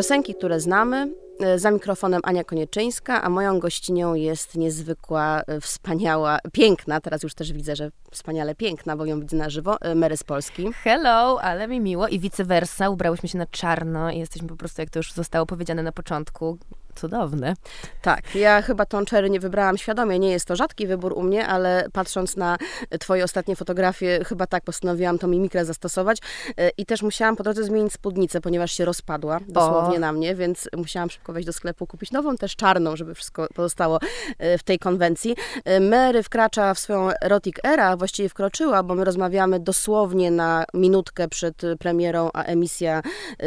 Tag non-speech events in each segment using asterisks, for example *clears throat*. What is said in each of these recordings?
Piosenki, które znamy, e, za mikrofonem Ania Konieczyńska, a moją gościnią jest niezwykła, e, wspaniała, piękna, teraz już też widzę, że wspaniale piękna, bo ją widzę na żywo, e, Mary z Polski. Hello, ale mi miło i vice versa, ubrałyśmy się na czarno i jesteśmy po prostu, jak to już zostało powiedziane na początku, cudowne. Tak, ja chyba tą cherry nie wybrałam świadomie, nie jest to rzadki wybór u mnie, ale patrząc na twoje ostatnie fotografie, chyba tak postanowiłam tą mimikrę zastosować e, i też musiałam po drodze zmienić spódnicę, ponieważ się rozpadła dosłownie o. na mnie, więc musiałam szybko wejść do sklepu, kupić nową, też czarną, żeby wszystko pozostało e, w tej konwencji. E, Mary wkracza w swoją erotic era, właściwie wkroczyła, bo my rozmawiamy dosłownie na minutkę przed premierą, a emisja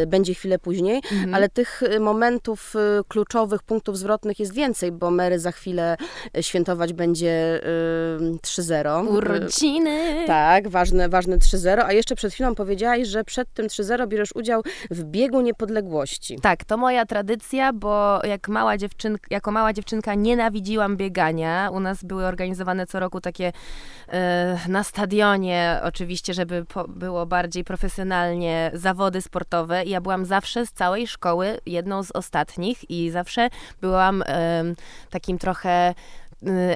będzie chwilę później, mhm. ale tych momentów kluczowych kluczowych punktów zwrotnych jest więcej, bo Mary za chwilę e, świętować będzie y, 3-0. Urodziny! Tak, ważne, ważne 3-0. A jeszcze przed chwilą powiedziałaś, że przed tym 3-0 bierzesz udział w biegu niepodległości. Tak, to moja tradycja, bo jak mała dziewczynka, jako mała dziewczynka nienawidziłam biegania. U nas były organizowane co roku takie na stadionie, oczywiście, żeby po, było bardziej profesjonalnie zawody sportowe. I ja byłam zawsze z całej szkoły jedną z ostatnich i zawsze zawsze byłam takim trochę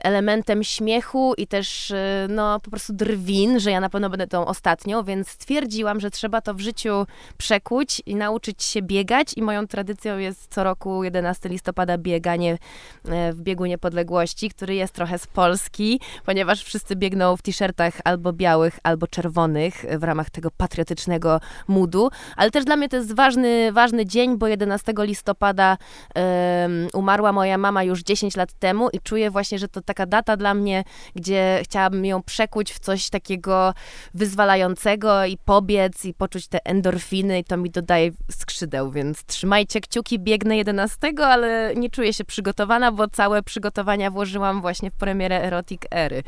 elementem śmiechu i też y, no, po prostu drwin, że ja na pewno będę tą ostatnią, więc stwierdziłam, że trzeba to w życiu przekuć i nauczyć się biegać. I moją tradycją jest co roku 11 listopada bieganie y, w biegu niepodległości, który jest trochę z Polski, ponieważ wszyscy biegną w t-shirtach albo białych, albo czerwonych w ramach tego patriotycznego moodu, ale też dla mnie to jest ważny, ważny dzień, bo 11 listopada um, umarła moja mama już 10 lat temu i czuję właśnie że to taka data dla mnie, gdzie chciałabym ją przekuć w coś takiego wyzwalającego i pobiec i poczuć te endorfiny i to mi dodaje skrzydeł, więc trzymajcie kciuki, biegnę 11, ale nie czuję się przygotowana, bo całe przygotowania włożyłam właśnie w premierę Erotic Ery.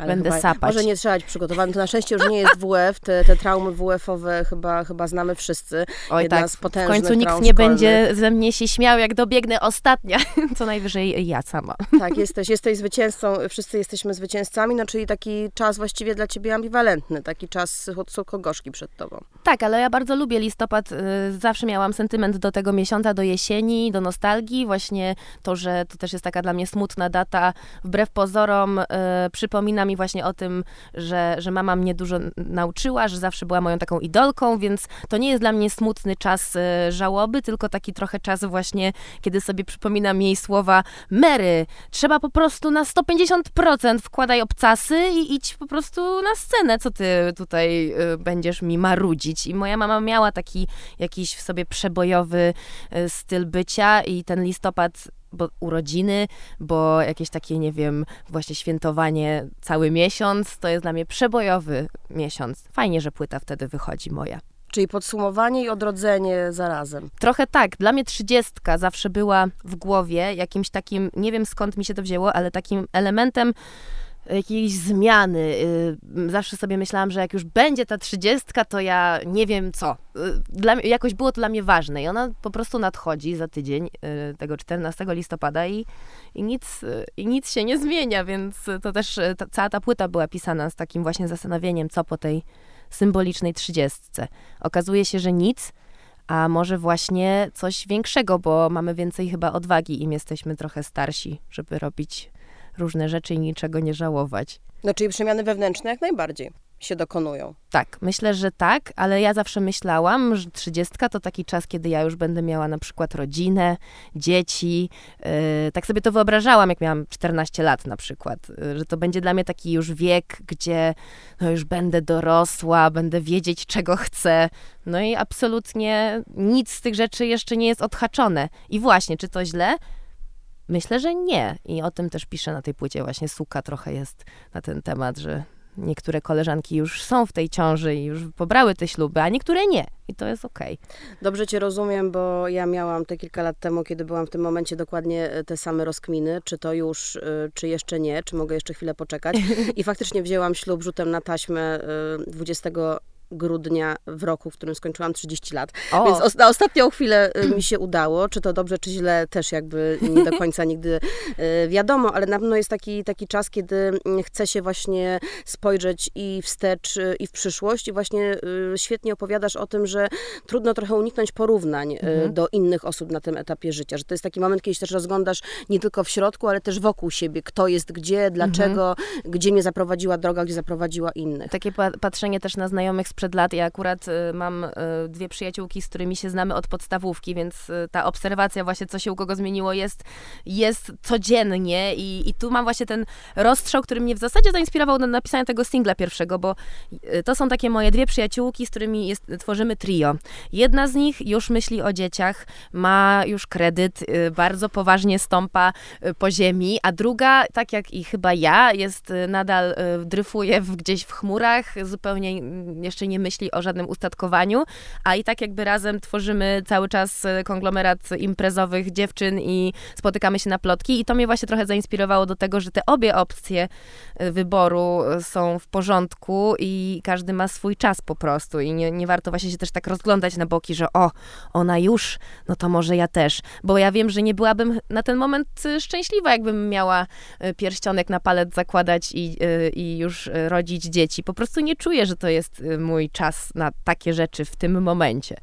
Ale Będę chyba, sapać. Może nie trzeba być przygotowanym. To na szczęście już nie jest WF. Te, te traumy WF-owe chyba, chyba znamy wszyscy. Oj Jedna tak, w końcu nikt nie będzie ze mnie się śmiał, jak dobiegnę ostatnia. *laughs* Co najwyżej ja sama. Tak, jesteś, jesteś zwycięzcą. Wszyscy jesteśmy zwycięzcami, no czyli taki czas właściwie dla ciebie ambiwalentny. Taki czas słodko-gorzki przed tobą. Tak, ale ja bardzo lubię listopad. Y, zawsze miałam sentyment do tego miesiąca, do jesieni, do nostalgii. Właśnie to, że to też jest taka dla mnie smutna data. Wbrew pozorom y, przypomina mi właśnie o tym, że, że mama mnie dużo nauczyła, że zawsze była moją taką idolką, więc to nie jest dla mnie smutny czas y, żałoby, tylko taki trochę czas właśnie, kiedy sobie przypominam jej słowa Mary, trzeba po prostu na 150% wkładaj obcasy i idź po prostu na scenę, co ty tutaj y, będziesz mi marudzić. I moja mama miała taki jakiś w sobie przebojowy y, styl bycia i ten listopad bo urodziny, bo jakieś takie, nie wiem, właśnie świętowanie cały miesiąc, to jest dla mnie przebojowy miesiąc. Fajnie, że płyta wtedy wychodzi moja. Czyli podsumowanie i odrodzenie zarazem. Trochę tak. Dla mnie trzydziestka zawsze była w głowie jakimś takim, nie wiem skąd mi się to wzięło, ale takim elementem jakiejś zmiany. Y, zawsze sobie myślałam, że jak już będzie ta trzydziestka, to ja nie wiem co. Y, dla, jakoś było to dla mnie ważne i ona po prostu nadchodzi za tydzień, y, tego 14 listopada i, i, nic, i nic się nie zmienia, więc to też ta, cała ta płyta była pisana z takim właśnie zastanowieniem, co po tej symbolicznej trzydziestce. Okazuje się, że nic, a może właśnie coś większego, bo mamy więcej chyba odwagi, im jesteśmy trochę starsi, żeby robić różne rzeczy i niczego nie żałować. No czyli przemiany wewnętrzne jak najbardziej się dokonują. Tak, myślę, że tak, ale ja zawsze myślałam, że trzydziestka to taki czas, kiedy ja już będę miała na przykład rodzinę, dzieci. Yy, tak sobie to wyobrażałam, jak miałam 14 lat na przykład, yy, że to będzie dla mnie taki już wiek, gdzie no już będę dorosła, będę wiedzieć, czego chcę. No i absolutnie nic z tych rzeczy jeszcze nie jest odhaczone. I właśnie, czy to źle? Myślę, że nie. I o tym też piszę na tej płycie. Właśnie suka trochę jest na ten temat, że niektóre koleżanki już są w tej ciąży i już pobrały te śluby, a niektóre nie. I to jest okej. Okay. Dobrze cię rozumiem, bo ja miałam te kilka lat temu, kiedy byłam w tym momencie dokładnie e, te same rozkminy, czy to już, e, czy jeszcze nie, czy mogę jeszcze chwilę poczekać. *laughs* I faktycznie wzięłam ślub rzutem na taśmę 20 e, grudnia w roku, w którym skończyłam 30 lat. O. Więc os- na ostatnią chwilę y, mi się udało. Czy to dobrze, czy źle, też jakby nie do końca nigdy y, wiadomo, ale na pewno jest taki, taki czas, kiedy mm, chce się właśnie spojrzeć i wstecz, y, i w przyszłość. I właśnie świetnie opowiadasz o tym, że trudno trochę uniknąć porównań Mhm. do innych osób na tym etapie życia. Że to jest taki moment, kiedy się też rozglądasz nie tylko w środku, ale też wokół siebie. Kto jest gdzie, dlaczego, gdzie mnie zaprowadziła droga, gdzie zaprowadziła innych. Takie pa- patrzenie też na znajomych sprzed lat. Ja akurat y, mam y, dwie przyjaciółki, z którymi się znamy od podstawówki, więc y, ta obserwacja właśnie, co się u kogo zmieniło, jest, jest codziennie i, i tu mam właśnie ten rozstrzał, który mnie w zasadzie zainspirował do napisania tego singla pierwszego, bo to są takie moje dwie przyjaciółki, z którymi jest, tworzymy trio. Jedna z nich już myśli o dzieciach, ma już kredyt, bardzo poważnie stąpa po ziemi, a druga, tak jak i chyba ja, jest nadal dryfuje w, gdzieś w chmurach, zupełnie mm, jeszcze nie myśli o żadnym ustatkowaniu, a i tak jakby razem tworzymy cały czas y, konglomerat imprezowych dziewczyn i spotykamy się na plotki. I to mnie właśnie trochę zainspirowało do tego, że te obie opcje y, wyboru y, są w porządku i każdy ma swój czas po prostu. I nie, nie warto właśnie się też tak rozglądać na boki, że o, ona już, no to może ja też, bo ja wiem, że nie byłabym na ten moment szczęśliwa, jakbym miała pierścionek na palec zakładać i, i już rodzić dzieci. Po prostu nie czuję, że to jest y, mój czas na takie rzeczy w tym momencie.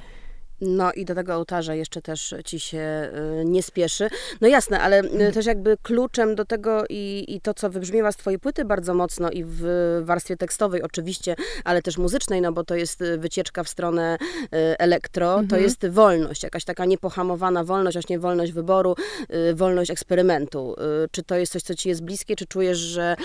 No i do tego ołtarza jeszcze też ci się y, nie spieszy. No jasne, ale y, też jakby kluczem do tego i, i to, co wybrzmiewa z twojej płyty bardzo mocno i w warstwie tekstowej oczywiście, ale też muzycznej, no bo to jest y, wycieczka w stronę elektro, to Mhm. jest wolność, jakaś taka niepohamowana wolność, właśnie wolność wyboru, wolność eksperymentu. Czy to jest coś, co ci jest bliskie, czy czujesz, że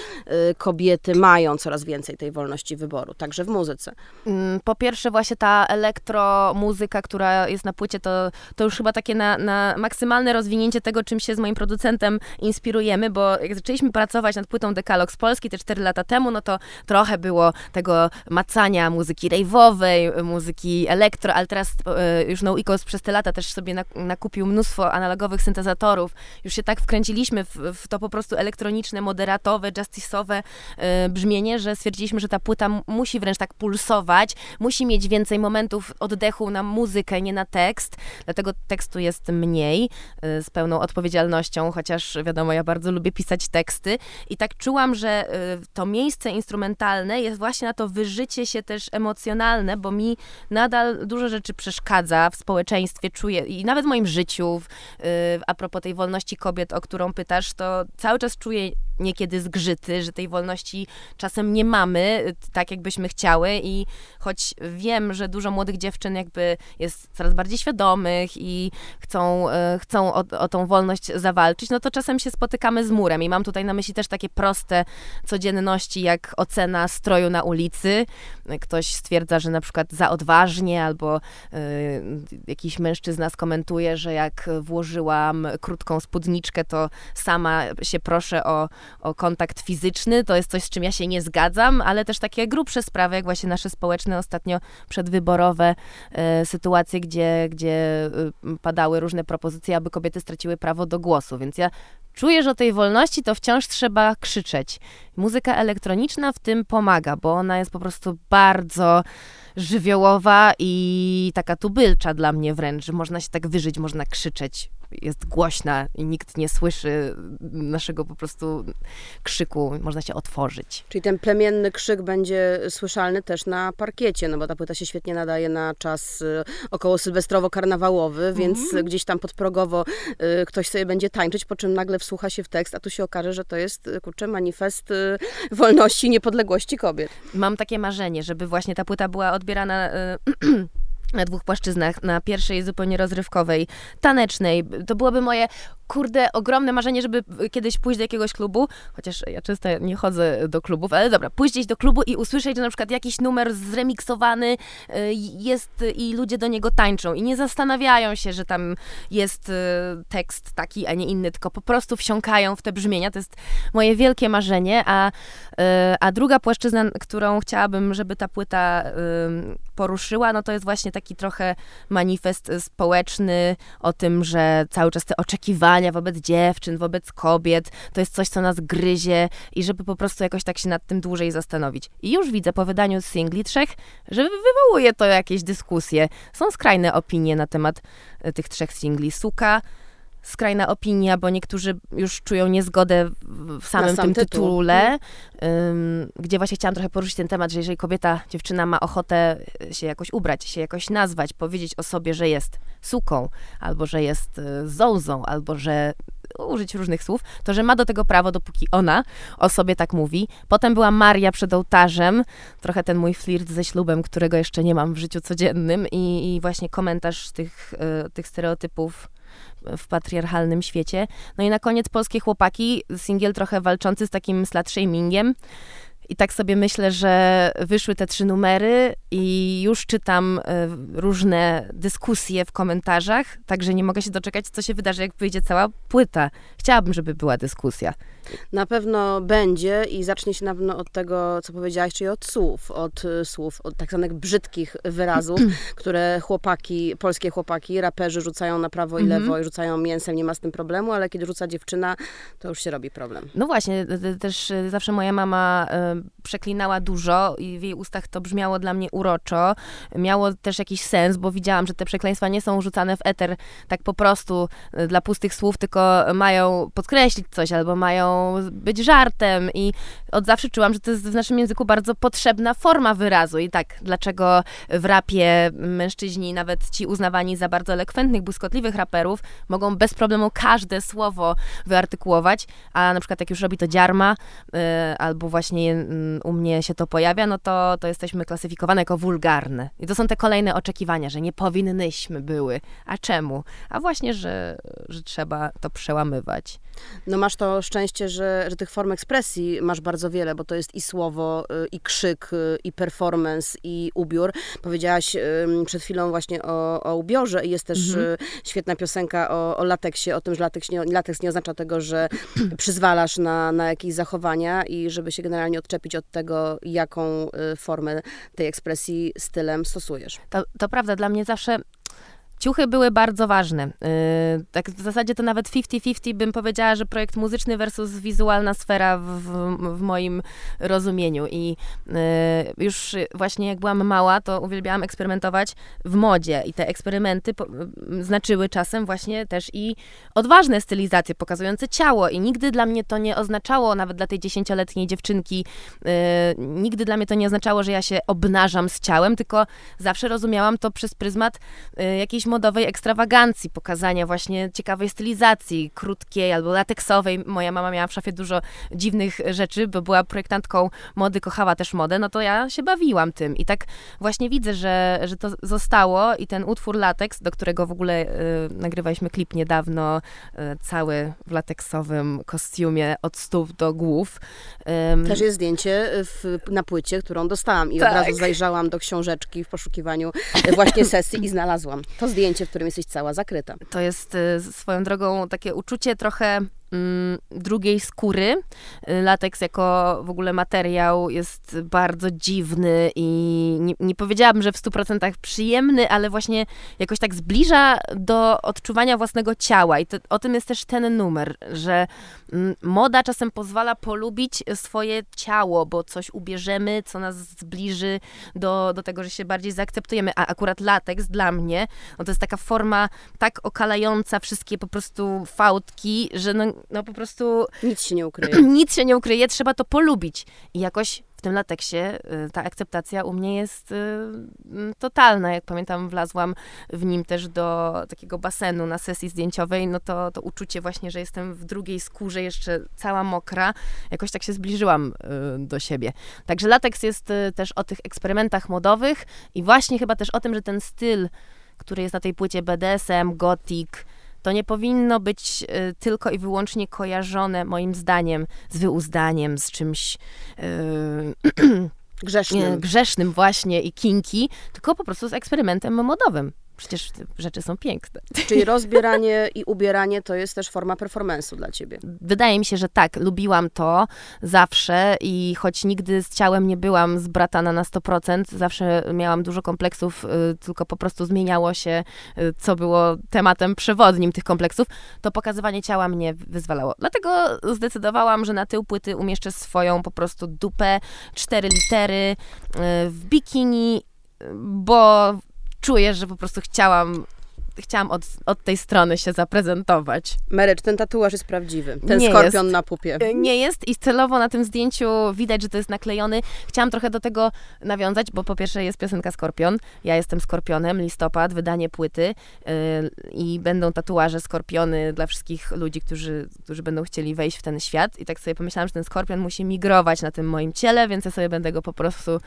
kobiety mają coraz więcej tej wolności wyboru, także w muzyce? Mm, Po pierwsze właśnie ta elektromuzyka, która jest na płycie, to, to już chyba takie na, na maksymalne rozwinięcie tego, czym się z moim producentem inspirujemy, bo jak zaczęliśmy pracować nad płytą Dekalog z Polski te 4 lata temu, no to trochę było tego macania muzyki rave'owej, muzyki elektro, ale teraz e, już No Icos przez te lata też sobie nak- nakupił mnóstwo analogowych syntezatorów. Już się tak wkręciliśmy w, w to po prostu elektroniczne, moderatowe, justice'owe e, brzmienie, że stwierdziliśmy, że ta płyta musi wręcz tak pulsować, musi mieć więcej momentów oddechu na muzykę, nie na tekst, dlatego tekstu jest mniej, y, z pełną odpowiedzialnością, chociaż wiadomo, ja bardzo lubię pisać teksty. I tak czułam, że y, to miejsce instrumentalne jest właśnie na to wyżycie się też emocjonalne, bo mi nadal dużo rzeczy przeszkadza w społeczeństwie, czuję i nawet w moim życiu, y, a propos tej wolności kobiet, o którą pytasz, to cały czas czuję niekiedy zgrzyty, że tej wolności czasem nie mamy, y, tak jakbyśmy chciały i choć wiem, że dużo młodych dziewczyn jakby jest coraz bardziej świadomych i chcą, e, chcą o, o tą wolność zawalczyć, no to czasem się spotykamy z murem i mam tutaj na myśli też takie proste codzienności, jak ocena stroju na ulicy. Ktoś stwierdza, że na przykład za odważnie, albo e, jakiś mężczyzna skomentuje, że jak włożyłam krótką spódniczkę, to sama się proszę o, o kontakt fizyczny. To jest coś, z czym ja się nie zgadzam, ale też takie grubsze sprawy, jak właśnie nasze społeczne ostatnio przedwyborowe e, sytuacje, gdzie, gdzie y, padały różne propozycje, aby kobiety straciły prawo do głosu. Więc ja czuję, że o tej wolności to wciąż trzeba krzyczeć. Muzyka elektroniczna w tym pomaga, bo ona jest po prostu bardzo żywiołowa i taka tubylcza dla mnie wręcz, że można się tak wyżyć, można krzyczeć. Jest głośna i nikt nie słyszy naszego po prostu krzyku, można się otworzyć. Czyli ten plemienny krzyk będzie słyszalny też na parkiecie, no bo ta płyta się świetnie nadaje na czas y, około sylwestrowo-karnawałowy, więc gdzieś tam podprogowo y, ktoś sobie będzie tańczyć, po czym nagle wsłucha się w tekst, a tu się okaże, że to jest, y, kurczę, manifest wolności i niepodległości kobiet. Mam takie marzenie, żeby właśnie ta płyta była odbierana *clears throat* na dwóch płaszczyznach. Na pierwszej zupełnie rozrywkowej, tanecznej. To byłoby moje, kurde, ogromne marzenie, żeby kiedyś pójść do jakiegoś klubu, chociaż ja często nie chodzę do klubów, ale dobra, pójść gdzieś do klubu i usłyszeć, że na przykład jakiś numer zremiksowany e, jest i ludzie do niego tańczą i nie zastanawiają się, że tam jest e, tekst taki, a nie inny, tylko po prostu wsiąkają w te brzmienia. To jest moje wielkie marzenie, a, e, a druga płaszczyzna, którą chciałabym, żeby ta płyta poruszyła, no to jest właśnie takie taki trochę manifest społeczny o tym, że cały czas te oczekiwania wobec dziewczyn, wobec kobiet, to jest coś, co nas gryzie i żeby po prostu jakoś tak się nad tym dłużej zastanowić. I już widzę po wydaniu singli trzech, że wywołuje to jakieś dyskusje. Są skrajne opinie na temat e, tych trzech singli. Suka, skrajna opinia, bo niektórzy już czują niezgodę w samym sam tym tytuł. tytule, ym, gdzie właśnie chciałam trochę poruszyć ten temat, że jeżeli kobieta, dziewczyna ma ochotę się jakoś ubrać, się jakoś nazwać, powiedzieć o sobie, że jest suką, albo że jest y, zołzą, albo że użyć różnych słów, to że ma do tego prawo, dopóki ona o sobie tak mówi. Potem była Maria przed ołtarzem, trochę ten mój flirt ze ślubem, którego jeszcze nie mam w życiu codziennym i, i właśnie komentarz tych, y, tych stereotypów w patriarchalnym świecie. No i na koniec polskie chłopaki, singiel trochę walczący z takim slut shamingiem. I tak sobie myślę, że wyszły te trzy numery i już czytam y, różne dyskusje w komentarzach, także nie mogę się doczekać, co się wydarzy, jak wyjdzie cała płyta. Chciałabym, żeby była dyskusja. Na pewno będzie i zacznie się na pewno od tego, co powiedziałaś, czyli od słów, od y, słów, od tak zwanych brzydkich wyrazów, *clears throat* które chłopaki, polskie chłopaki, raperzy rzucają na prawo i lewo i rzucają mięsem, nie ma z tym problemu, ale kiedy rzuca dziewczyna, to już się robi problem. No właśnie, też y, zawsze moja mama y, przeklinała dużo i w jej ustach to brzmiało dla mnie uroczo. Miało też jakiś sens, bo widziałam, że te przekleństwa nie są rzucane w eter tak po prostu dla pustych słów, tylko mają podkreślić coś albo mają być żartem i od zawsze czułam, że to jest w naszym języku bardzo potrzebna forma wyrazu i tak, dlaczego w rapie mężczyźni, nawet ci uznawani za bardzo elokwentnych, błyskotliwych raperów, mogą bez problemu każde słowo wyartykułować, a na przykład jak już robi to dziarma, y, albo właśnie mm, u mnie się to pojawia, no to, to jesteśmy klasyfikowane jako wulgarne. I to są te kolejne oczekiwania, że nie powinnyśmy były. A czemu? A właśnie, że, że trzeba to przełamywać. No masz to szczęście, że, że tych form ekspresji masz bardzo wiele, bo to jest i słowo, y, i krzyk, y, i performance, i ubiór. Powiedziałaś przed chwilą właśnie o, o ubiorze i jest też y, świetna piosenka o, o lateksie, o tym, że lateks nie, lateks nie oznacza tego, że *clears throat* przyzwalasz na, na jakieś zachowania i żeby się generalnie odczepić od tego, jaką formę tej ekspresji stylem stosujesz. To, to prawda, dla mnie zawsze ciuchy były bardzo ważne. Yy, tak w zasadzie to nawet 50-50 bym powiedziała, że projekt muzyczny versus wizualna sfera w, w, moim rozumieniu. I yy, już właśnie jak byłam mała, to uwielbiałam eksperymentować w modzie. I te eksperymenty po, yy, znaczyły czasem właśnie też i odważne stylizacje pokazujące ciało. I nigdy dla mnie to nie oznaczało, nawet dla tej dziesięcioletniej dziewczynki, yy, nigdy dla mnie to nie oznaczało, że ja się obnażam z ciałem, tylko zawsze rozumiałam to przez pryzmat yy, jakiejś modowej ekstrawagancji, pokazania właśnie ciekawej stylizacji, krótkiej albo lateksowej. Moja mama miała w szafie dużo dziwnych rzeczy, bo była projektantką mody, kochała też modę, no to ja się bawiłam tym. I tak właśnie widzę, że, że to zostało i ten utwór Lateks, do którego w ogóle y, nagrywaliśmy klip niedawno, y, cały w lateksowym kostiumie od stóp do głów. Ym, Też jest zdjęcie w, na płycie, którą dostałam i Tak. od razu zajrzałam do książeczki w poszukiwaniu właśnie sesji i znalazłam to zdjęcie, w którym jesteś cała zakryta. To jest y, swoją drogą takie uczucie trochę drugiej skóry. Y, Lateks jako w ogóle materiał jest bardzo dziwny i nie, nie powiedziałabym, że w 100% przyjemny, ale właśnie jakoś tak zbliża do odczuwania własnego ciała. I to, o tym jest też ten numer, że mm, moda czasem pozwala polubić swoje ciało, bo coś ubierzemy, co nas zbliży do, do tego, że się bardziej zaakceptujemy. A akurat lateks dla mnie, no to jest taka forma tak okalająca wszystkie po prostu fałdki, że no, no po prostu Nic się nie ukryje. *clears throat* nic się nie ukryje, trzeba to polubić. I jakoś w tym lateksie y, ta akceptacja u mnie jest y, mm, totalna. Jak pamiętam, wlazłam w nim też do takiego basenu na sesji zdjęciowej, no to, to uczucie właśnie, że jestem w drugiej skórze, jeszcze cała mokra, jakoś tak się zbliżyłam y, do siebie. Także lateks jest też o tych eksperymentach modowych i właśnie chyba też o tym, że ten styl, który jest na tej płycie BDSM, gothic, to nie powinno być y, tylko i wyłącznie kojarzone, moim zdaniem, z wyuzdaniem, z czymś y, *clears throat* Grzesznym. grzesznym właśnie i kinki, tylko po prostu z eksperymentem modowym. Przecież te rzeczy są piękne. Czyli rozbieranie i ubieranie to jest też forma performance'u dla ciebie. Wydaje mi się, że tak, lubiłam to zawsze i choć nigdy z ciałem nie byłam zbratana na 100%, zawsze miałam dużo kompleksów, y, tylko po prostu zmieniało się, y, co było tematem przewodnim tych kompleksów, to pokazywanie ciała mnie wyzwalało. Dlatego zdecydowałam, że na tył płyty umieszczę swoją po prostu dupę, cztery litery y, w bikini, bo czuję, że po prostu chciałam chciałam od, od tej strony się zaprezentować. Merecz, ten tatuaż jest prawdziwy. Ten Nie skorpion jest. na pupie. E, Nie jest i celowo na tym zdjęciu widać, że to jest naklejony. Chciałam trochę do tego nawiązać, bo po pierwsze jest piosenka Skorpion. Ja jestem Skorpionem, listopad, wydanie płyty yy, i będą tatuaże Skorpiony dla wszystkich ludzi, którzy, którzy będą chcieli wejść w ten świat. I tak sobie pomyślałam, że ten Skorpion musi migrować na tym moim ciele, więc ja sobie będę go po prostu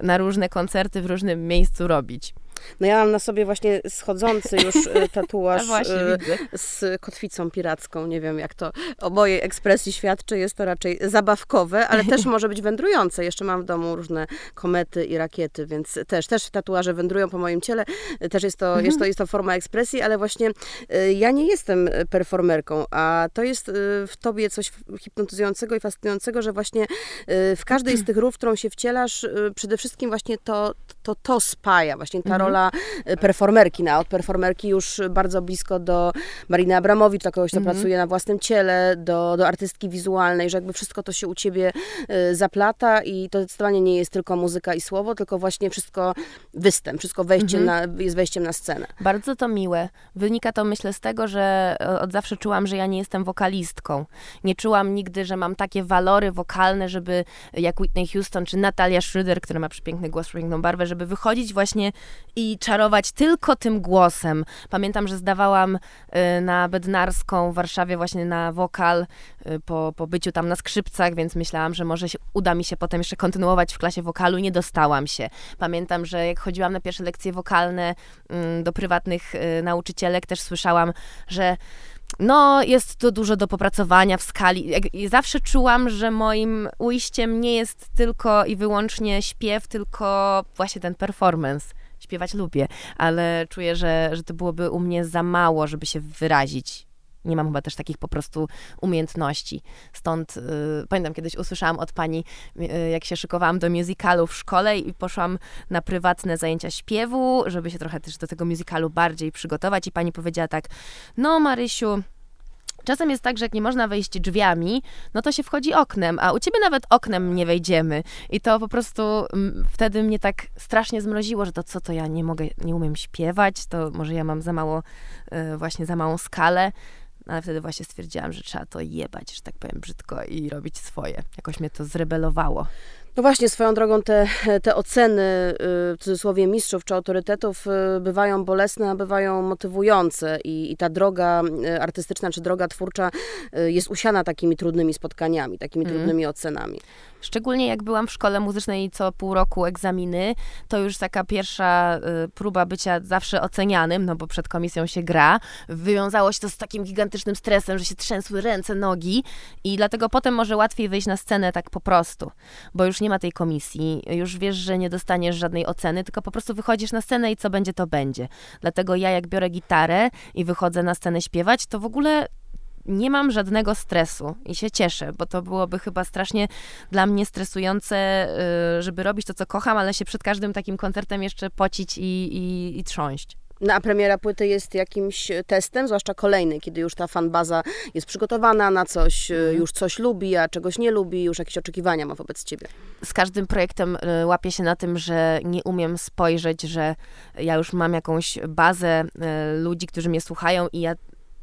na różne koncerty w różnym miejscu robić. No ja mam na sobie właśnie schodzący już e, *laughs* tatuaż właśnie, e, z kotwicą piracką. Nie wiem, jak to o mojej ekspresji świadczy. Jest to raczej zabawkowe, ale *laughs* też może być wędrujące. Jeszcze mam w domu różne komety i rakiety, więc też, też tatuaże wędrują po moim ciele. Też jest to, jest to, jest to forma ekspresji, ale właśnie e, ja nie jestem performerką, a to jest w tobie coś hipnotyzującego i fascynującego, że właśnie w każdej z *clears throat* tych ról, w którą się wcielasz, przede wszystkim właśnie to, to, to spaja, właśnie ta rola e, performerki, na od performerki już bardzo blisko do Mariny Abramowicz, do kogoś, kto pracuje na własnym ciele, do, do artystki wizualnej, że jakby wszystko to się u ciebie e, zaplata i to zdecydowanie nie jest tylko muzyka i słowo, tylko właśnie wszystko występ, wszystko wejście na, jest wejściem na scenę. Bardzo to miłe. Wynika to myślę z tego, że e, od zawsze czułam, że ja nie jestem wokalistką. Nie czułam nigdy, że mam takie walory wokalne, żeby jak Whitney Houston czy Natalia Schroeder, która ma przepiękny głos, przepiękną barwę, żeby wychodzić właśnie i czarować tylko tym głosem. Pamiętam, że zdawałam y, na Bednarską w Warszawie właśnie na wokal y, po, po byciu tam na skrzypcach, więc myślałam, że może się, uda mi się potem jeszcze kontynuować w klasie wokalu. Nie dostałam się. Pamiętam, że jak chodziłam na pierwsze lekcje wokalne mm, do prywatnych y, nauczycielek, też słyszałam, że no, jest tu dużo do popracowania w skali. Zawsze czułam, że moim ujściem nie jest tylko i wyłącznie śpiew, tylko właśnie ten performance. Śpiewać lubię, ale czuję, że, że to byłoby u mnie za mało, żeby się wyrazić. Nie mam chyba też takich po prostu umiejętności. Stąd y, pamiętam kiedyś usłyszałam od pani, y, jak się szykowałam do musicalu w szkole i poszłam na prywatne zajęcia śpiewu, żeby się trochę też do tego musicalu bardziej przygotować. I pani powiedziała tak: No, Marysiu, Czasem jest tak, że jak nie można wejść drzwiami, no to się wchodzi oknem, a u ciebie nawet oknem nie wejdziemy. I to po prostu mm, wtedy mnie tak strasznie zmroziło, że to co, to ja nie mogę, nie umiem śpiewać, to może ja mam za mało, e, właśnie za małą skalę. No, Ale wtedy właśnie stwierdziłam, że trzeba to jebać, że tak powiem brzydko i robić swoje. Jakoś mnie to zrebelowało. No właśnie, swoją drogą te, te oceny, y, w cudzysłowie mistrzów czy autorytetów, y, bywają bolesne, a bywają motywujące i, i ta droga y, artystyczna czy droga twórcza jest usiana takimi trudnymi spotkaniami, takimi trudnymi ocenami. Szczególnie jak byłam w szkole muzycznej co pół roku egzaminy, to już taka pierwsza y, próba bycia zawsze ocenianym, no bo przed komisją się gra. Wywiązało się to z takim gigantycznym stresem, że się trzęsły ręce, nogi i dlatego potem może łatwiej wyjść na scenę tak po prostu, bo już nie ma tej komisji, już wiesz, że nie dostaniesz żadnej oceny, tylko po prostu wychodzisz na scenę i co będzie, to będzie. Dlatego ja jak biorę gitarę i wychodzę na scenę śpiewać, to w ogóle nie mam żadnego stresu i się cieszę, bo to byłoby chyba strasznie dla mnie stresujące, y, żeby robić to, co kocham, ale się przed każdym takim koncertem jeszcze pocić i, i, i trząść. No a premiera płyty jest jakimś testem, zwłaszcza kolejny, kiedy już ta fanbaza jest przygotowana na coś, y, już coś lubi, a czegoś nie lubi, już jakieś oczekiwania ma wobec ciebie. Z każdym projektem y, łapię się na tym, że nie umiem spojrzeć, że ja już mam jakąś bazę ludzi, którzy mnie słuchają i ja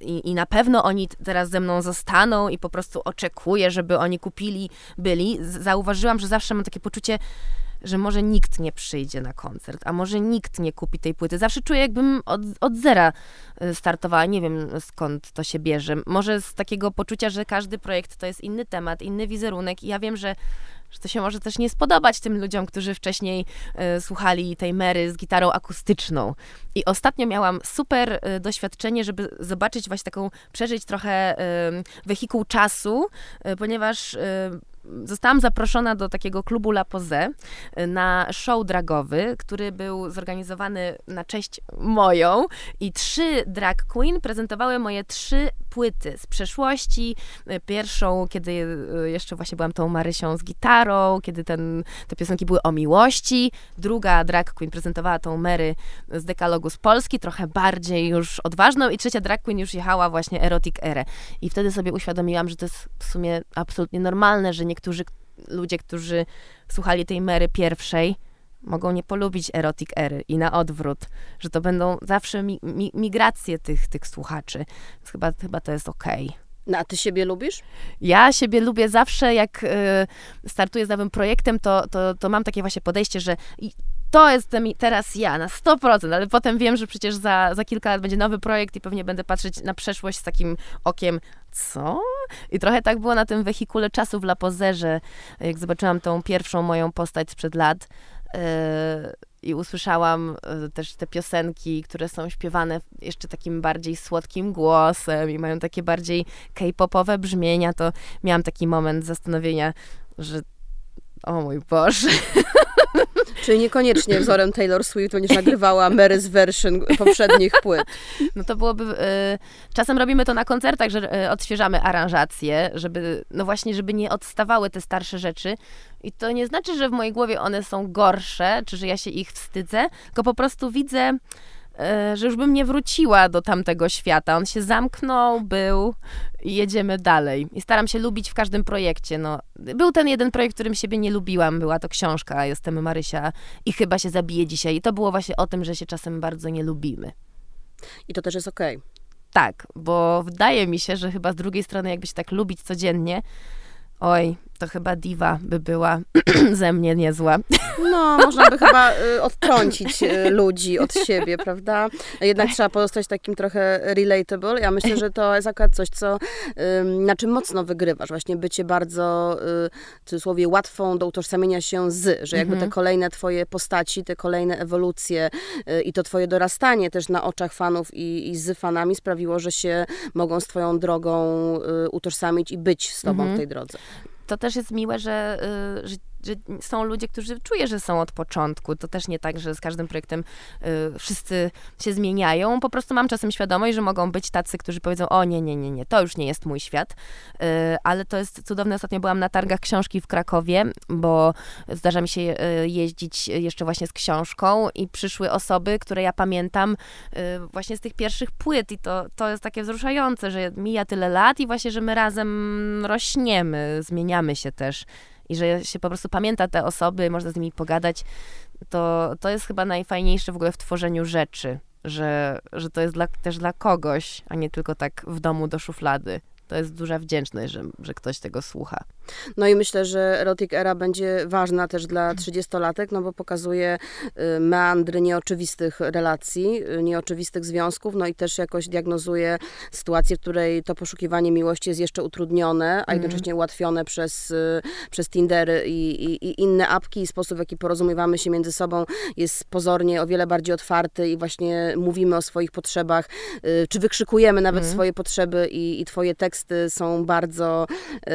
i, I na pewno oni teraz ze mną zostaną i po prostu oczekuję, żeby oni kupili, byli. Zauważyłam, że zawsze mam takie poczucie, że może nikt nie przyjdzie na koncert, a może nikt nie kupi tej płyty. Zawsze czuję, jakbym od, od zera y, startowała. Nie wiem skąd to się bierze. Może z takiego poczucia, że każdy projekt to jest inny temat, inny wizerunek i ja wiem, że że to się może też nie spodobać tym ludziom, którzy wcześniej y, słuchali tej Mary z gitarą akustyczną. I ostatnio miałam super y, doświadczenie, żeby zobaczyć właśnie taką, przeżyć trochę y, wehikuł czasu, y, ponieważ y, zostałam zaproszona do takiego klubu La Pose y, na show dragowy, który był zorganizowany na cześć moją. I trzy drag queen prezentowały moje trzy płyty z przeszłości. Y, pierwszą, kiedy y, jeszcze właśnie byłam tą Marysią z gitarą, kiedy ten, te piosenki były o miłości. Druga drag queen prezentowała tą Mary z dekalogu z Polski, trochę bardziej już odważną i trzecia drag queen już jechała właśnie Erotic Erę. I wtedy sobie uświadomiłam, że to jest w sumie absolutnie normalne, że niektórzy ludzie, którzy słuchali tej Mary pierwszej, mogą nie polubić erotic ery i na odwrót, że to będą zawsze mi, mi, migracje tych, tych słuchaczy. Więc chyba, chyba to jest okej. Okay. No, a ty siebie lubisz? Ja siebie lubię zawsze, jak y, startuję z nowym projektem, to, to, to mam takie właśnie podejście, że to jestem teraz ja na 100%, ale potem wiem, że przecież za, za kilka lat będzie nowy projekt i pewnie będę patrzeć na przeszłość z takim okiem, co? I trochę tak było na tym wehikule czasu w La Pozerze, jak zobaczyłam tą pierwszą moją postać sprzed lat, i usłyszałam yy, też te piosenki, które są śpiewane jeszcze takim bardziej słodkim głosem i mają takie bardziej k-popowe brzmienia, to miałam taki moment zastanowienia, że o mój Boże. *laughs* Czyli niekoniecznie wzorem Taylor Swift będziesz nagrywała Mary's version poprzednich płyt. *laughs* No to byłoby... Y, czasem robimy to na koncertach, że y, odświeżamy aranżacje, żeby, no właśnie, żeby nie odstawały te starsze rzeczy. I to nie znaczy, że w mojej głowie one są gorsze, czy że ja się ich wstydzę, tylko po prostu widzę że już bym nie wróciła do tamtego świata. On się zamknął, był i jedziemy dalej. I staram się lubić w każdym projekcie. No, był ten jeden projekt, którym siebie nie lubiłam. Była to książka Jestem Marysia i chyba się zabije dzisiaj. I to było właśnie o tym, że się czasem bardzo nie lubimy. I to też jest okej. Okay. Tak, bo wydaje mi się, że chyba z drugiej strony, jakby się tak lubić codziennie, oj, to chyba diwa by była *clears throat* ze mnie niezła. No, można by chyba y, odtrącić y, ludzi od siebie, prawda? Jednak trzeba pozostać takim trochę relatable. Ja myślę, że to jest akurat coś, co, na czym mocno wygrywasz. Właśnie bycie bardzo, y, w cudzysłowie, łatwą do utożsamienia się z, że jakby mhm. te kolejne twoje postaci, te kolejne ewolucje i to twoje dorastanie też na oczach fanów i, i z fanami sprawiło, że się mogą z twoją drogą utożsamić i być z tobą mhm. w tej drodze to też jest miłe, że, y, że że są ludzie, którzy czuję, że są od początku. To też nie tak, że z każdym projektem y, wszyscy się zmieniają. Po prostu mam czasem świadomość, że mogą być tacy, którzy powiedzą, o nie, nie, nie, nie, to już nie jest mój świat. Y, ale to jest cudowne. Ostatnio byłam na targach książki w Krakowie, bo zdarza mi się y, jeździć jeszcze właśnie z książką i przyszły osoby, które ja pamiętam y, właśnie z tych pierwszych płyt i to, to jest takie wzruszające, że mija tyle lat i właśnie, że my razem rośniemy, zmieniamy się też i że się po prostu pamięta te osoby, można z nimi pogadać, to, to jest chyba najfajniejsze w ogóle w tworzeniu rzeczy, że, że to jest dla, też dla kogoś, a nie tylko tak w domu do szuflady to jest duża wdzięczność, że, że ktoś tego słucha. No i myślę, że Erotic Era będzie ważna też dla 30-latek, no bo pokazuje y, meandry nieoczywistych relacji, y, nieoczywistych związków, no i też jakoś diagnozuje sytuację, w której to poszukiwanie miłości jest jeszcze utrudnione, a mhm. jednocześnie ułatwione przez, y, przez Tindery i, i, i inne apki i sposób, w jaki porozumiewamy się między sobą jest pozornie o wiele bardziej otwarty i właśnie mówimy o swoich potrzebach, czy wykrzykujemy nawet mm. swoje potrzeby i, i twoje teksty teksty są bardzo y,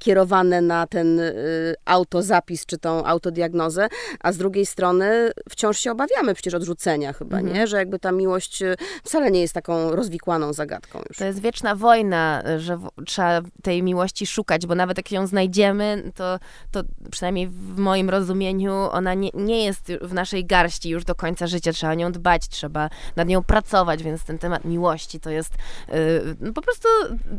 nakierowane na ten y, autozapis czy tą autodiagnozę, a z drugiej strony wciąż się obawiamy przecież odrzucenia chyba, mhm. nie? Że jakby ta miłość y, wcale nie jest taką rozwikłaną zagadką już. To jest wieczna wojna, że trzeba tej miłości szukać, bo nawet jak ją znajdziemy, to, to przynajmniej w moim rozumieniu ona nie, nie jest w naszej garści już do końca życia. Trzeba o nią dbać, trzeba nad nią pracować, więc ten temat miłości to jest yy, no po prostu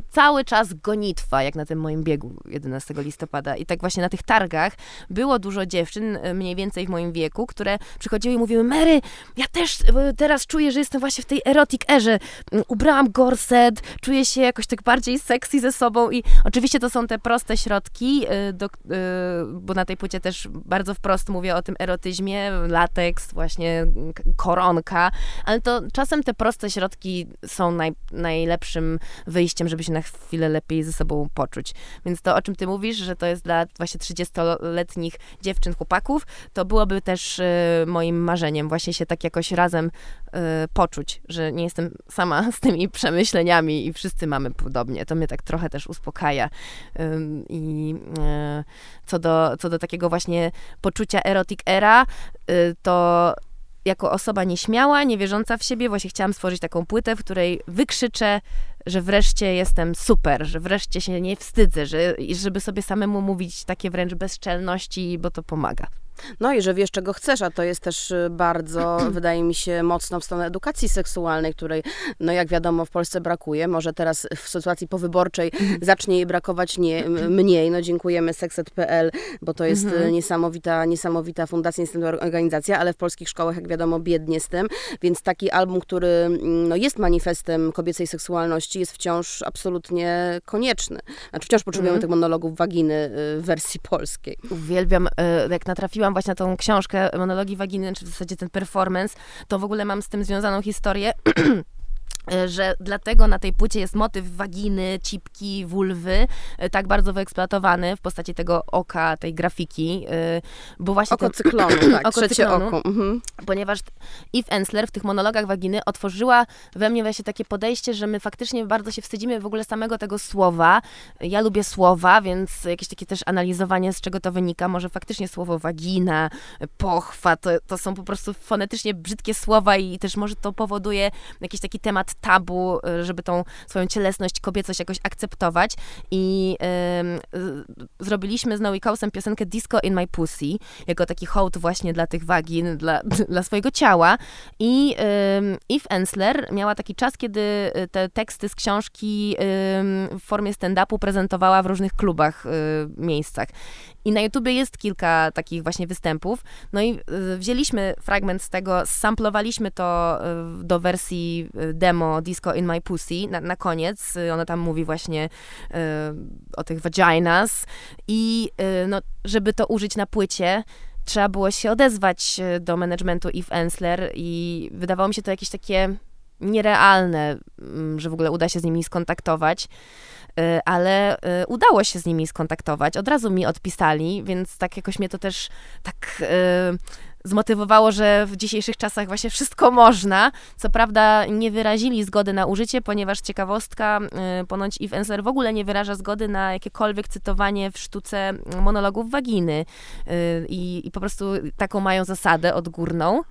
cały czas gonitwa, jak na tym moim biegu 11 listopada. I tak właśnie na tych targach było dużo dziewczyn, e, mniej więcej w moim wieku, które przychodziły i mówiły, Mary, ja też e, teraz czuję, że jestem właśnie w tej erotic erze. Mm, ubrałam gorset, czuję się jakoś tak bardziej sexy ze sobą i oczywiście to są te proste środki, e, do, bo na tej płycie też bardzo wprost mówię o tym erotyzmie, lateks, właśnie koronka, ale to czasem te proste środki są naj, najlepszym wyjściem, żeby się na chwilę lepiej ze sobą poczuć. Więc to to, o czym ty mówisz, że to jest dla właśnie 30-letnich dziewczyn, chłopaków, to byłoby też y, moim marzeniem właśnie się tak jakoś razem y, poczuć, że nie jestem sama *laughs* z tymi przemyśleniami i wszyscy mamy podobnie. To mnie tak trochę też uspokaja. I y, co do, co do takiego właśnie poczucia erotic era, to jako osoba nieśmiała, niewierząca w siebie, właśnie chciałam stworzyć taką płytę, w której wykrzyczę, że wreszcie jestem super, że wreszcie się nie wstydzę, że, żeby sobie samemu mówić takie wręcz bezczelności, bo to pomaga. No i że wiesz, czego chcesz, a to jest też y, bardzo, *clears throat* wydaje mi się, mocno w stronę edukacji seksualnej, której, no jak wiadomo, w Polsce brakuje. Może teraz w sytuacji powyborczej mhm. zacznie jej brakować nie, *clears throat* mniej. No dziękujemy sekset.pl, bo to jest mhm. niesamowita, niesamowita fundacja, niesamowita organizacja, ale w polskich szkołach, jak wiadomo, biednie z tym, więc taki album, który mm, no, jest manifestem kobiecej seksualności, jest wciąż absolutnie konieczny. Znaczy wciąż potrzebujemy mhm. tych monologów waginy y, w wersji polskiej. Uwielbiam, y, jak natrafiłam czytałam właśnie tą książkę Monologii Waginy, czy w zasadzie ten performance, to w ogóle mam z tym związaną historię. *clears throat* E, że dlatego na tej płycie jest motyw waginy, cipki, wulwy e, tak bardzo wyeksploatowany w postaci tego oka, tej grafiki, e, bo właśnie oko ten, cyklonu, *clears throat* tak, oko trzecie cyklonu, oko. Mhm. Ponieważ Eve Ensler w tych monologach waginy otworzyła we mnie właśnie takie podejście, że my faktycznie bardzo się wstydzimy w ogóle samego tego słowa. Ja lubię słowa, więc jakieś takie też analizowanie, z czego to wynika. Może faktycznie słowo wagina, pochwa, to, to są po prostu fonetycznie brzydkie słowa i też może to powoduje jakiś taki temat tabu, y, żeby tą swoją cielesność, kobiecość jakoś akceptować i y, zrobiliśmy z Noe Kausem piosenkę Disco in my pussy, jako taki hołd właśnie dla tych wagin, dla, *laughs* dla swojego ciała i y, Eve Ensler miała taki czas, kiedy y, te teksty z książki y, w formie stand-upu prezentowała w różnych klubach, y, miejscach. I na YouTubie jest kilka takich właśnie występów. No i wzięliśmy fragment z tego, samplowaliśmy to do wersji demo Disco in My Pussy na, na koniec. Y, ona tam mówi właśnie y, o tych vaginas i y, no, żeby to użyć na płycie, trzeba było się odezwać y, do managementu Eve Ensler i wydawało mi się to jakieś takie nierealne, mm, że w ogóle uda się z nimi skontaktować y, ale udało się z nimi skontaktować. Od razu mi odpisali, więc tak jakoś mnie to też tak zmotywowało, że w dzisiejszych czasach właśnie wszystko można. Co prawda nie wyrazili zgody na użycie, ponieważ ciekawostka, y, ponoć Eve Ensler w ogóle nie wyraża zgody na jakiekolwiek cytowanie w sztuce monologów waginy y, i, i po prostu taką mają zasadę odgórną.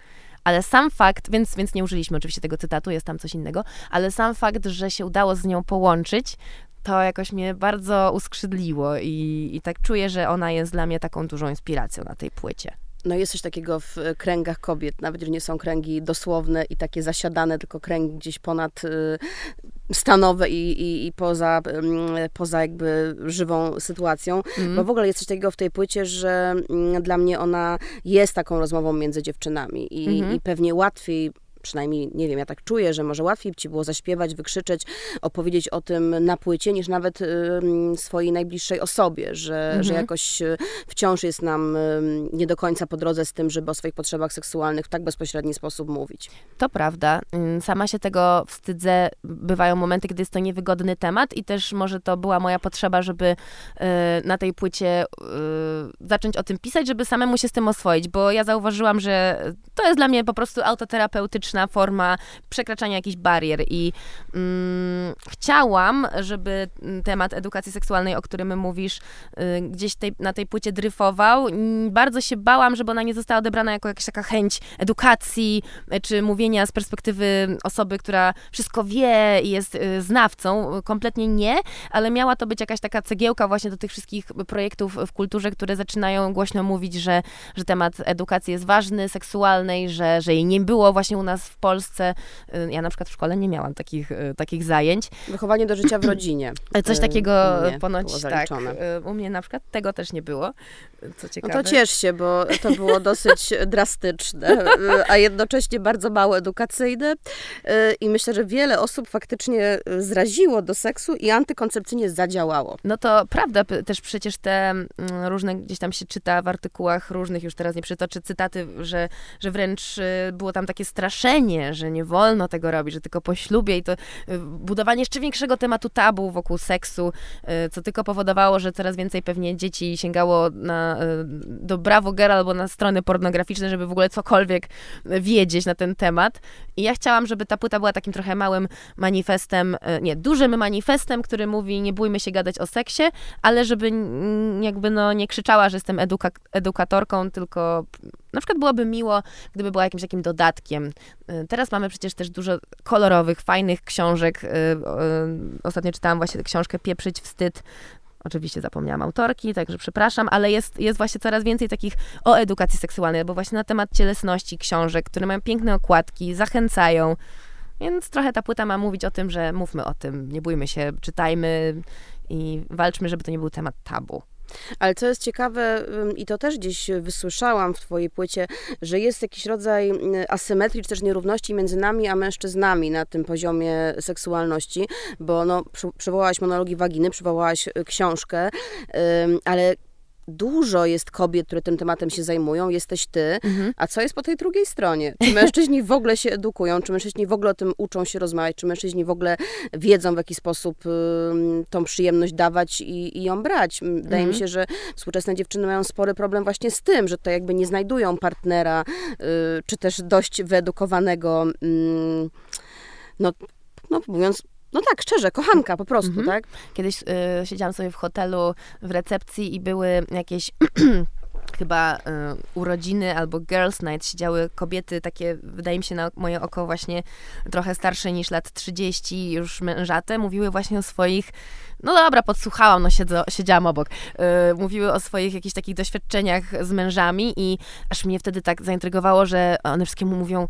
Ale sam fakt, więc, więc nie użyliśmy oczywiście tego cytatu, jest tam coś innego, ale sam fakt, że się udało z nią połączyć, to jakoś mnie bardzo uskrzydliło i, i tak czuję, że ona jest dla mnie taką dużą inspiracją na tej płycie no jest coś takiego w kręgach kobiet, nawet jeżeli nie są kręgi dosłowne i takie zasiadane, tylko kręgi gdzieś ponad y, stanowe i, i, i poza, y, poza jakby żywą sytuacją, mm. bo w ogóle jest coś takiego w tej płycie, że y, dla mnie ona jest taką rozmową między dziewczynami i, mm -hmm. i pewnie łatwiej przynajmniej, nie wiem, ja tak czuję, że może łatwiej ci było zaśpiewać, wykrzyczeć, opowiedzieć o tym na płycie, niż nawet y, swojej najbliższej osobie, że, mhm. że jakoś y, wciąż jest nam y, nie do końca po drodze z tym, żeby o swoich potrzebach seksualnych w tak bezpośredni sposób mówić. To prawda. Sama się tego wstydzę. Bywają momenty, gdy jest to niewygodny temat i też może to była moja potrzeba, żeby y, na tej płycie y, zacząć o tym pisać, żeby samemu się z tym oswoić, bo ja zauważyłam, że to jest dla mnie po prostu autoterapeutyczne forma przekraczania jakichś barier i mm, chciałam, żeby temat edukacji seksualnej, o którym mówisz, y, gdzieś tej, na tej płycie dryfował. Bardzo się bałam, żeby ona nie została odebrana jako jakaś taka chęć edukacji, y, czy mówienia z perspektywy osoby, która wszystko wie i jest y, znawcą. Kompletnie nie, ale miała to być jakaś taka cegiełka właśnie do tych wszystkich projektów w kulturze, które zaczynają głośno mówić, że, że temat edukacji jest ważny, seksualnej, że, że jej nie było właśnie u nas nas w Polsce, y, ja na przykład w szkole nie miałam takich, y, takich zajęć. Wychowanie do życia w rodzinie. *clears throat* Coś y, takiego ponoć tak. U mnie na przykład tego też nie było, co ciekawe. No to ciesz się, bo to było *laughs* dosyć drastyczne, a jednocześnie bardzo mało edukacyjne i myślę, że wiele osób faktycznie zraziło do seksu i antykoncepcyjnie zadziałało. No to prawda, też przecież te mm, różne, gdzieś tam się czyta w artykułach różnych, już teraz nie przytoczę cytaty, że, że wręcz było tam takie straszenie że nie wolno tego robić, że tylko po ślubie i to y, budowanie jeszcze większego tematu tabu wokół seksu, y, co tylko powodowało, że coraz więcej pewnie dzieci sięgało na, do Bravo Girl albo na strony pornograficzne, żeby w ogóle cokolwiek wiedzieć na ten temat. I ja chciałam, żeby ta płyta była takim trochę małym manifestem, nie, dużym manifestem, który mówi nie bójmy się gadać o seksie, ale żeby jakby no nie krzyczała, że jestem eduka edukatorką, tylko na przykład byłoby miło, gdyby była jakimś takim dodatkiem. Y, teraz mamy przecież też dużo kolorowych, fajnych książek. Y, y, ostatnio czytałam właśnie książkę Pieprzyć wstyd. Oczywiście zapomniałam autorki, także przepraszam, ale jest, jest właśnie coraz więcej takich o edukacji seksualnej, bo właśnie na temat cielesności książek, które mają piękne okładki, zachęcają. Więc trochę ta płyta ma mówić o tym, że mówmy o tym, nie bójmy się, czytajmy i walczmy, żeby to nie był temat tabu. Ale co jest ciekawe, i to też gdzieś wysłyszałam w Twojej płycie, że jest jakiś rodzaj asymetrii, czy też nierówności między nami a mężczyznami na tym poziomie seksualności, bo no, przywołałaś monologi waginy, przywołałaś y, książkę, ale dużo jest kobiet, które tym tematem się zajmują, jesteś ty, mhm. a co jest po tej drugiej stronie? Czy mężczyźni w ogóle się edukują, czy mężczyźni w ogóle o tym uczą się rozmawiać, czy mężczyźni w ogóle wiedzą, w jaki sposób y, tą przyjemność dawać i, i ją brać? Wydaje mhm. mi się, że współczesne dziewczyny mają spory problem właśnie z tym, że to jakby nie znajdują partnera, y, czy też dość wyedukowanego, y, no, no mówiąc no tak, szczerze, kochanka po prostu, mhm. tak? Kiedyś y, siedziałam sobie w hotelu w recepcji i były jakieś *clears throat* chyba y, urodziny albo girls night siedziały kobiety takie, wydaje mi się na moje oko właśnie trochę starsze niż lat 30, już mężate, mówiły właśnie o swoich no dobra, podsłuchałam, no siedzę, siedziałam obok. Yy, mówiły o swoich jakichś takich doświadczeniach z mężami i aż mnie wtedy tak zaintrygowało, że one wszystkiemu mówią,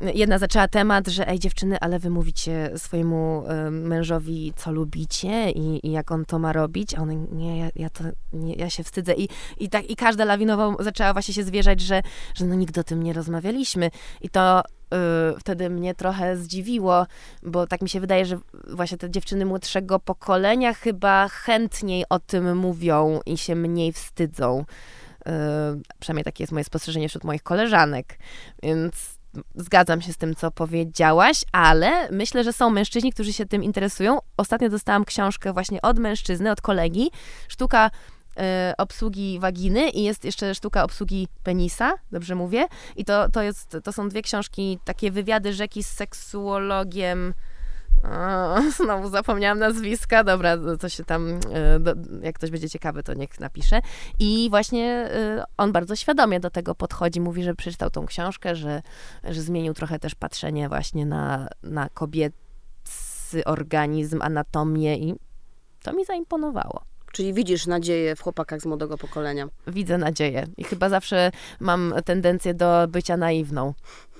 jedna zaczęła temat, że ej dziewczyny, ale wy mówicie swojemu y, mężowi, co lubicie i, i, jak on to ma robić, a one, nie, ja, ja to, nie, ja się wstydzę. I, i tak, i każda lawinowo zaczęła właśnie się zwierzać, że, że no nigdy o tym nie rozmawialiśmy. I to y, wtedy mnie trochę zdziwiło, bo tak mi się wydaje, że właśnie te dziewczyny młodszego pokolenia chyba chętniej o tym mówią i się mniej wstydzą. Y, przynajmniej takie jest moje spostrzeżenie wśród moich koleżanek, więc zgadzam się z tym, co powiedziałaś, ale myślę, że są mężczyźni, którzy się tym interesują. Ostatnio dostałam książkę właśnie od mężczyzny, od kolegi. Sztuka y, obsługi waginy i jest jeszcze sztuka obsługi penisa, dobrze mówię? I to, to, jest, to są dwie książki, takie wywiady rzeki z seksuologiem *laughs* znowu zapomniałam nazwiska, dobra, to się tam, e, jak ktoś będzie ciekawy, to niech napisze. I właśnie e, on bardzo świadomie do tego podchodzi, mówi, że przeczytał tą książkę, że, że zmienił trochę też patrzenie właśnie na, na kobiecy organizm, anatomię i to mi zaimponowało. Czyli widzisz nadzieję w chłopakach z młodego pokolenia? Widzę nadzieję i chyba zawsze mam tendencję do bycia naiwną.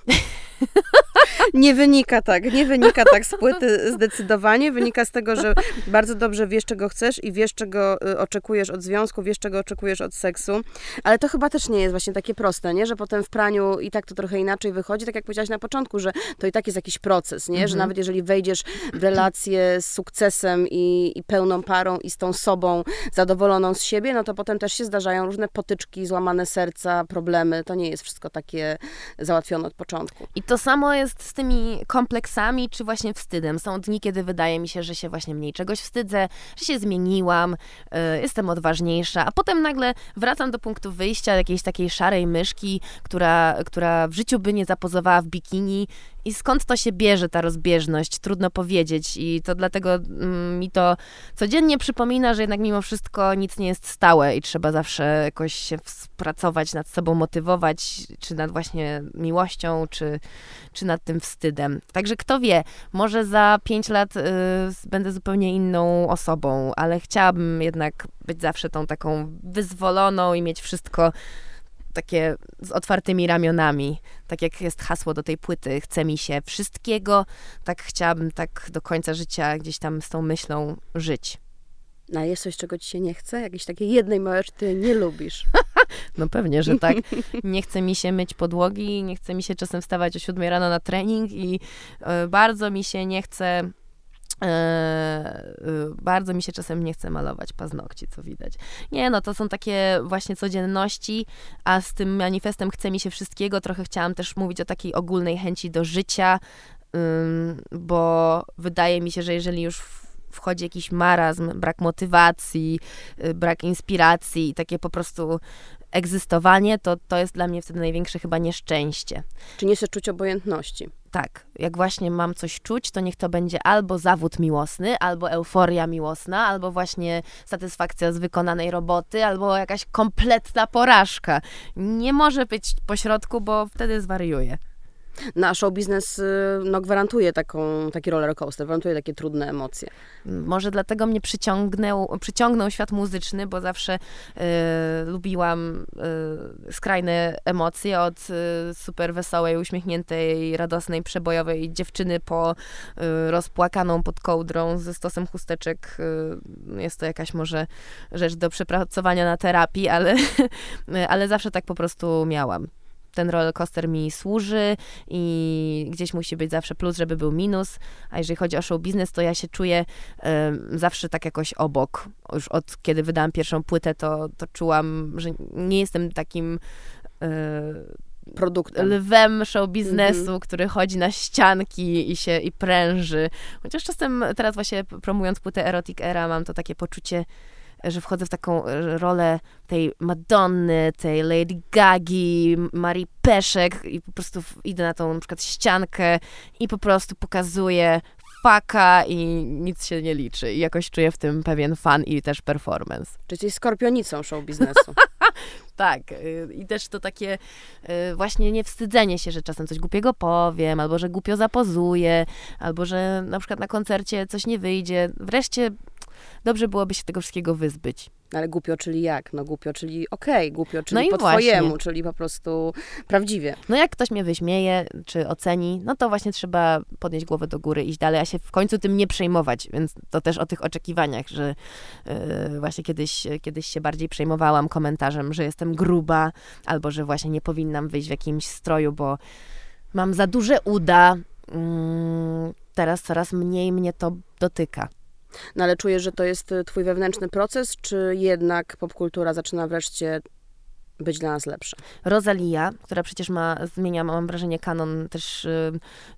*laughs* Nie wynika tak, nie wynika tak z płyty zdecydowanie. Wynika z tego, że bardzo dobrze wiesz, czego chcesz i wiesz, czego y, oczekujesz od związku, wiesz, czego oczekujesz od seksu. Ale to chyba też nie jest właśnie takie proste, nie? Że potem w praniu i tak to trochę inaczej wychodzi. Tak jak powiedziałaś na początku, że to i tak jest jakiś proces, nie? Że mhm. nawet jeżeli wejdziesz w relację z sukcesem i, i pełną parą i z tą sobą zadowoloną z siebie, no to potem też się zdarzają różne potyczki, złamane serca, problemy. To nie jest wszystko takie załatwione od początku. I to samo jest z tymi kompleksami, czy właśnie wstydem. Są dni, kiedy wydaje mi się, że się właśnie mniej czegoś wstydzę, że się zmieniłam, y, jestem odważniejsza, a potem nagle wracam do punktu wyjścia jakiejś takiej szarej myszki, która, która w życiu by nie zapozowała w bikini i skąd to się bierze, ta rozbieżność? Trudno powiedzieć. I to dlatego mm, mi to codziennie przypomina, że jednak mimo wszystko nic nie jest stałe i trzeba zawsze jakoś się pracować nad sobą, motywować, czy nad właśnie miłością, czy, czy nad tym wstydem. Także kto wie, może za pięć lat y, będę zupełnie inną osobą, ale chciałabym jednak być zawsze tą taką wyzwoloną i mieć wszystko takie z otwartymi ramionami. Tak jak jest hasło do tej płyty, chce mi się wszystkiego, tak chciałabym tak do końca życia gdzieś tam z tą myślą żyć. A jest coś, czego ci się nie chce? Jakiejś takiej jednej małej rzeczy, ty nie lubisz? *laughs* no pewnie, że tak. *laughs* Nie chce mi się myć podłogi, nie chce mi się czasem wstawać o siódmej rano na trening i y, bardzo mi się nie chce E, bardzo mi się czasem nie chce malować paznokci, co widać. Nie, no to są takie właśnie codzienności, a z tym manifestem chce mi się wszystkiego. Trochę chciałam też mówić o takiej ogólnej chęci do życia, bo wydaje mi się, że jeżeli już wchodzi jakiś marazm, brak motywacji, y, brak inspiracji, takie po prostu egzystowanie, to to jest dla mnie wtedy największe chyba nieszczęście. Czy nie chcesz czuć obojętności? Tak, jak właśnie mam coś czuć, to niech to będzie albo zawód miłosny, albo euforia miłosna, albo właśnie satysfakcja z wykonanej roboty, albo jakaś kompletna porażka. Nie może być pośrodku, bo wtedy zwariuję. Na show biznes y, no, gwarantuje taką, taki roller coaster, gwarantuje takie trudne emocje. Może dlatego mnie przyciągnął, przyciągnął świat muzyczny, bo zawsze y, lubiłam y, skrajne emocje od y, super wesołej, uśmiechniętej, radosnej, przebojowej dziewczyny po y, rozpłakaną pod kołdrą ze stosem chusteczek. Y, jest to jakaś może rzecz do przepracowania na terapii, ale, *laughs* ale zawsze tak po prostu miałam ten rollercoaster mi służy i gdzieś musi być zawsze plus, żeby był minus. A jeżeli chodzi o show biznes, to ja się czuję y, zawsze tak jakoś obok. Już od kiedy wydałam pierwszą płytę, to, to czułam, że nie jestem takim. Y, produktem. Lwem show biznesu, mm -hmm. który chodzi na ścianki i się i pręży. Chociaż czasem teraz właśnie promując płytę Erotic Era mam to takie poczucie, że wchodzę w taką e, rolę tej Madonny, tej Lady Gagi, Marii Peszek i po prostu idę na tą na przykład ściankę i po prostu pokazuję faka i nic się nie liczy. I jakoś czuję w tym pewien fan i też performance. Czy jesteś skorpionicą show biznesu? *laughs* tak. Y, I też to takie y, właśnie niewstydzenie się, że czasem coś głupiego powiem, albo że głupio zapozuję, albo że na przykład na koncercie coś nie wyjdzie. Wreszcie dobrze byłoby się tego wszystkiego wyzbyć. Ale głupio, czyli jak? No głupio, czyli okej, okay, głupio, czyli no po właśnie. twojemu, czyli po prostu prawdziwie. No jak ktoś mnie wyśmieje, czy oceni, no to właśnie trzeba podnieść głowę do góry, iść dalej, a się w końcu tym nie przejmować, więc to też o tych oczekiwaniach, że yy, właśnie kiedyś, kiedyś się bardziej przejmowałam komentarzem, że jestem gruba, albo że właśnie nie powinnam wyjść w jakimś stroju, bo mam za duże uda. Yy, teraz coraz mniej mnie to dotyka. No ale czujesz, że to jest y, twój wewnętrzny proces, czy jednak popkultura zaczyna wreszcie być dla nas lepsza. Rosalia, która przecież ma, zmienia, mam wrażenie, kanon też y,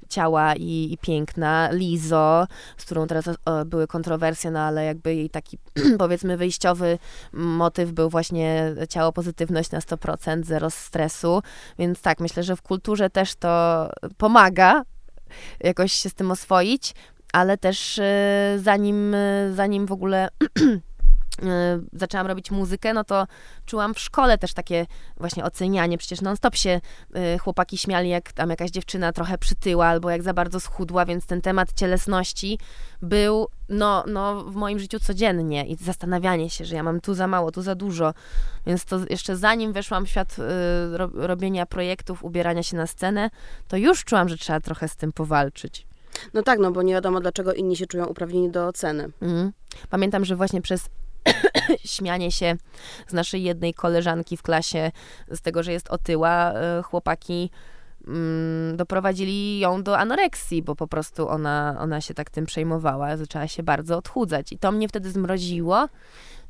ciała i, i, piękna. Lizo, z którą teraz o, były kontrowersje, no ale jakby jej taki, *clears throat* powiedzmy, wyjściowy motyw był właśnie ciało pozytywność na 100%, zero stresu. Więc tak, myślę, że w kulturze też to pomaga jakoś się z tym oswoić ale też e, zanim, e, zanim w ogóle *clears throat* e, zaczęłam robić muzykę, no to czułam w szkole też takie właśnie ocenianie. Przecież non-stop się chłopaki śmiali, jak tam jakaś dziewczyna trochę przytyła albo jak za bardzo schudła, więc ten temat cielesności był no, no, w moim życiu codziennie i zastanawianie się, że ja mam tu za mało, tu za dużo. Więc to jeszcze zanim weszłam w świat robienia projektów, ubierania się na scenę, to już czułam, że trzeba trochę z tym powalczyć. No tak, no bo nie wiadomo, dlaczego inni się czują uprawnieni do oceny. Mhm. Pamiętam, że właśnie przez *coughs* śmianie się z naszej jednej koleżanki w klasie z tego, że jest otyła, e, chłopaki mm, doprowadzili ją do anoreksji, bo po prostu ona, ona się tak tym przejmowała, zaczęła się bardzo odchudzać. I to mnie wtedy zmroziło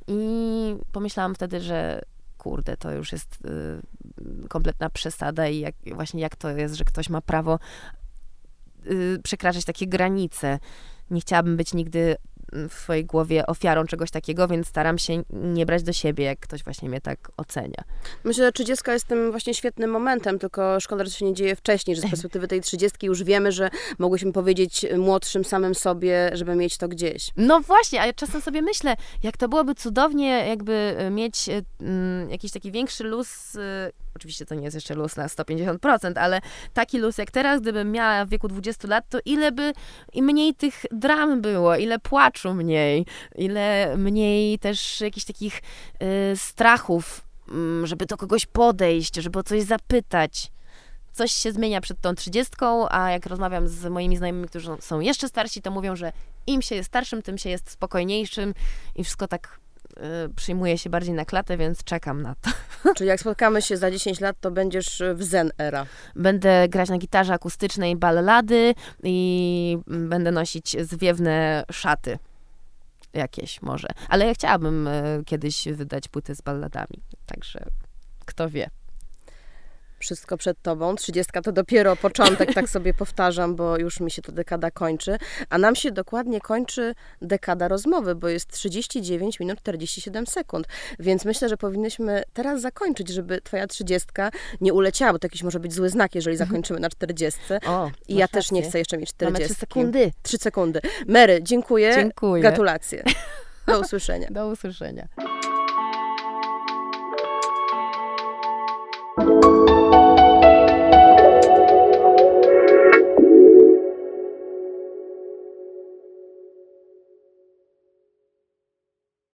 i pomyślałam wtedy, że kurde, to już jest y, kompletna przesada i jak, właśnie jak to jest, że ktoś ma prawo przekraczać takie granice. Nie chciałabym być nigdy w swojej głowie ofiarą czegoś takiego, więc staram się nie brać do siebie, jak ktoś właśnie mnie tak ocenia. Myślę, że 30 jest tym właśnie świetnym momentem, tylko szkoda, że to się nie dzieje wcześniej, że z *laughs* perspektywy tej 30 już wiemy, że mogłyśmy powiedzieć młodszym samym sobie, żeby mieć to gdzieś. No właśnie, a ja czasem sobie myślę, jak to byłoby cudownie jakby e, mieć y, jakiś taki większy luz y, oczywiście to nie jest jeszcze luz na 150%, ale taki luz jak teraz, gdybym miała w wieku 20 lat, to ile by mniej tych dram było, ile płaczu mniej, ile mniej też jakichś takich y, strachów, y, żeby do kogoś podejść, żeby o coś zapytać. Coś się zmienia przed tą trzydziestką, a jak rozmawiam z moimi znajomymi, którzy są jeszcze starsi, to mówią, że im się jest starszym, tym się jest spokojniejszym i wszystko tak y, przyjmuje się bardziej na klatę, więc czekam na to. *laughs* Czyli jak spotkamy się za 10 lat, to będziesz w zen era. Będę grać na gitarze akustycznej ballady i będę nosić zwiewne szaty jakieś może. Ale ja chciałabym e, kiedyś wydać płytę z balladami, także kto wie. Wszystko przed tobą. Trzydziestka to dopiero początek, tak sobie powtarzam, bo już mi się to dekada kończy. A nam się dokładnie kończy dekada rozmowy, bo jest 39 minut 47 sekund. Więc myślę, że powinnyśmy teraz zakończyć, żeby twoja trzydziestka nie uleciała, bo to jakiś może być zły znak, jeżeli mhm. zakończymy na czterdziestce. O, I ja też nie chcę jeszcze mieć czterdziestki. trzy sekundy. Trzy sekundy. Mary, dziękuję. Dziękuję. Gratulacje. *laughs* Do usłyszenia. Do usłyszenia.